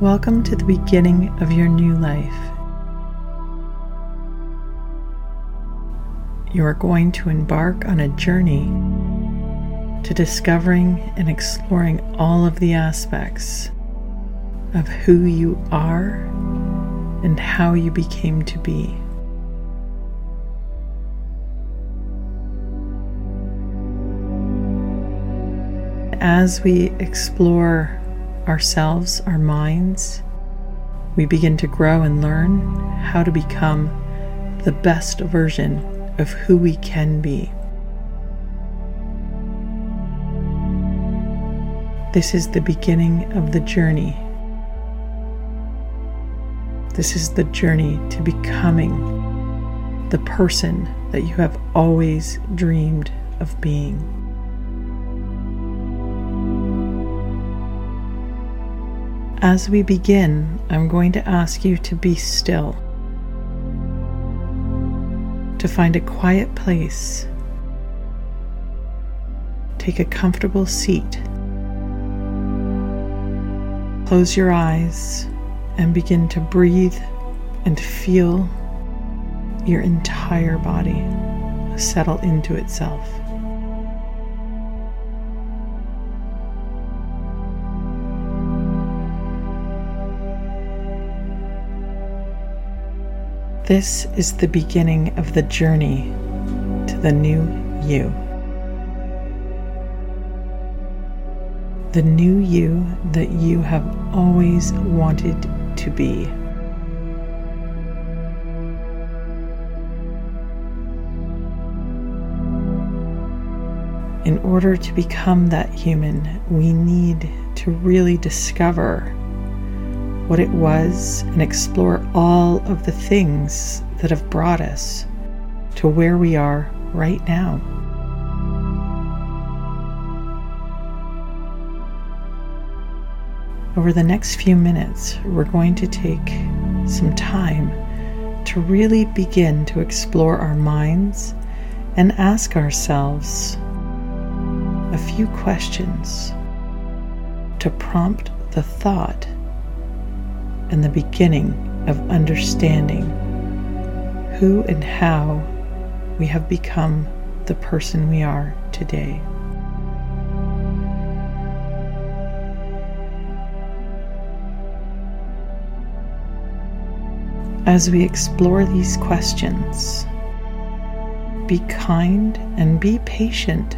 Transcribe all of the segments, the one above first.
Welcome to the beginning of your new life. You are going to embark on a journey to discovering and exploring all of the aspects of who you are and how you became to be. As we explore ourselves, our minds, we begin to grow and learn how to become the best version of who we can be. This is the beginning of the journey. This is the journey to becoming the person that you have always dreamed of being. As we begin, I'm going to ask you to be still, to find a quiet place. Take a comfortable seat. Close your eyes and begin to breathe and feel your entire body settle into itself. This is the beginning of the journey to the new you. The new you that you have always wanted to be. In order to become that human, we need to really discover what it was and explore all of the things that have brought us to where we are right now. Over the next few minutes, we're going to take some time to really begin to explore our minds and ask ourselves a few questions to prompt the thought and the beginning of understanding who and how we have become the person we are today. As we explore these questions, be kind and be patient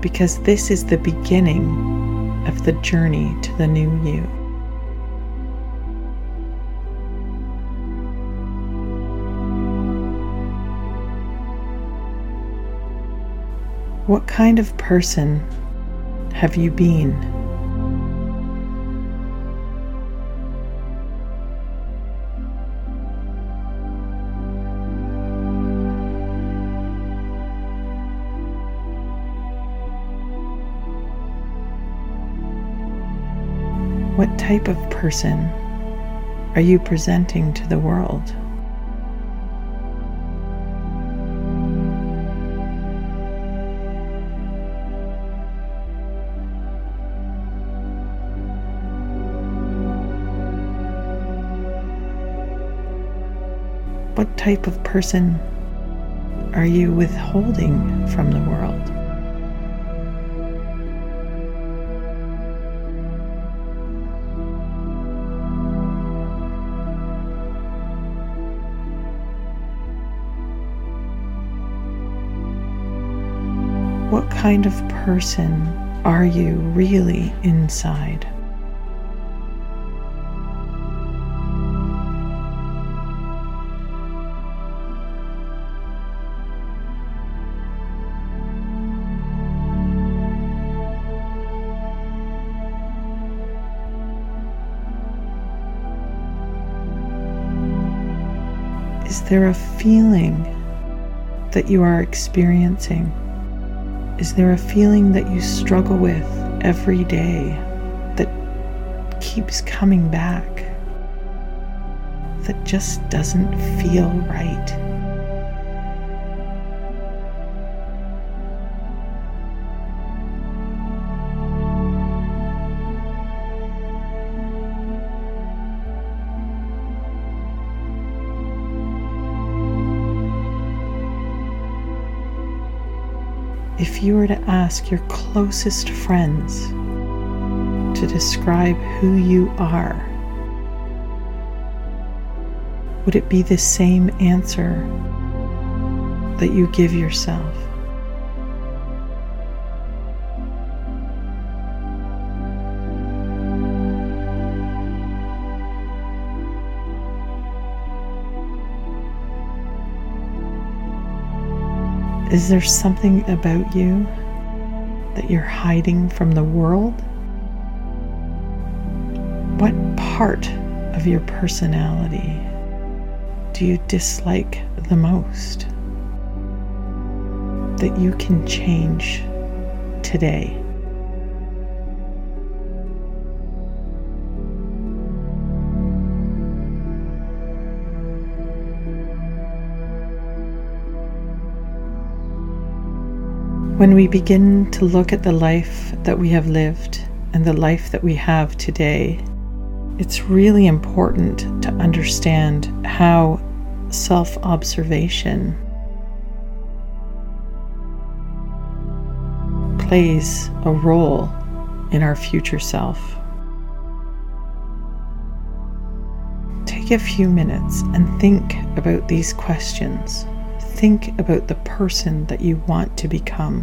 because this is the beginning of the journey to the new you. What kind of person have you been? What type of person are you presenting to the world? What type of person are you withholding from the world? What kind of person are you really inside? There a feeling that you are experiencing? Is there a feeling that you struggle with every day that keeps coming back, that just doesn't feel right? If you were to ask your closest friends to describe who you are, would it be the same answer that you give yourself? Is there something about you that you're hiding from the world? What part of your personality do you dislike the most that you can change today? When we begin to look at the life that we have lived and the life that we have today, it's really important to understand how self observation plays a role in our future self. Take a few minutes and think about these questions think about the person that you want to become.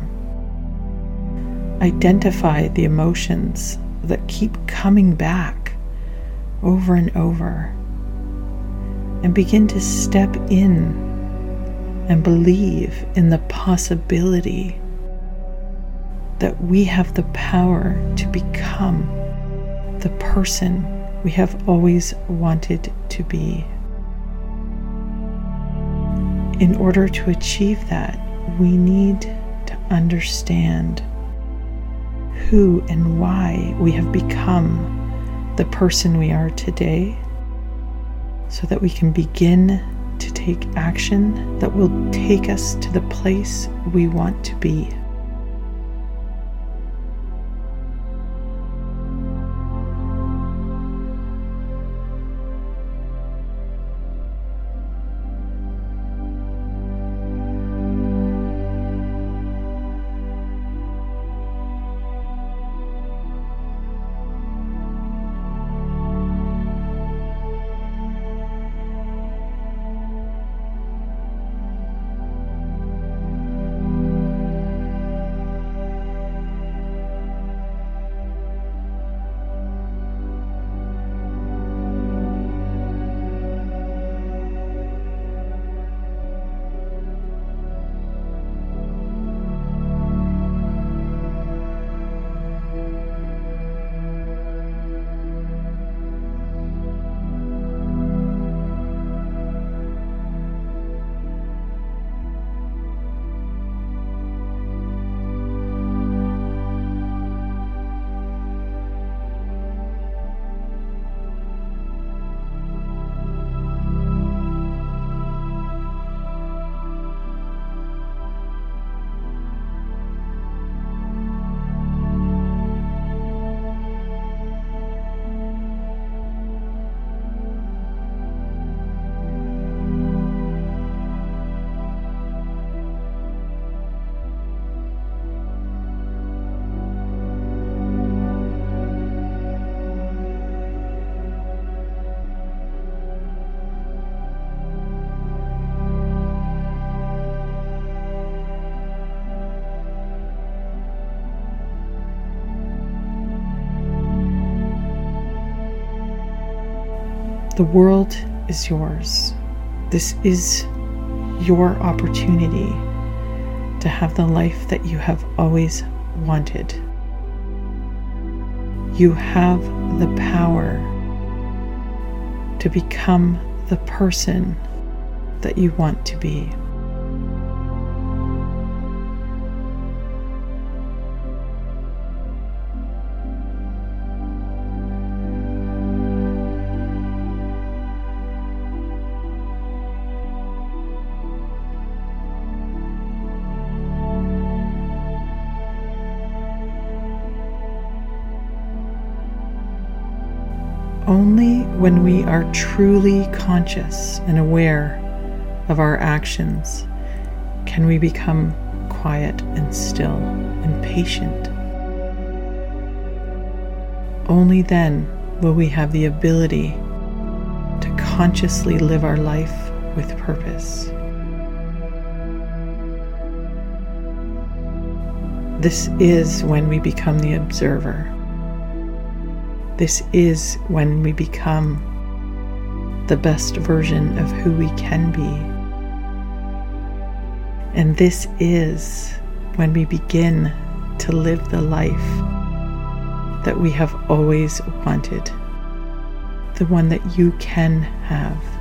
Identify the emotions that keep coming back over and over. And begin to step in and believe in the possibility that we have the power to become the person we have always wanted to be. In order to achieve that, we need to understand who and why we have become the person we are today so that we can begin to take action that will take us to the place we want to be. The world is yours. This is your opportunity to have the life that you have always wanted. You have the power to become the person that you want to be. Only when we are truly conscious and aware of our actions can we become quiet and still and patient. Only then will we have the ability to consciously live our life with purpose. This is when we become the observer. This is when we become the best version of who we can be. And this is when we begin to live the life that we have always wanted, the one that you can have.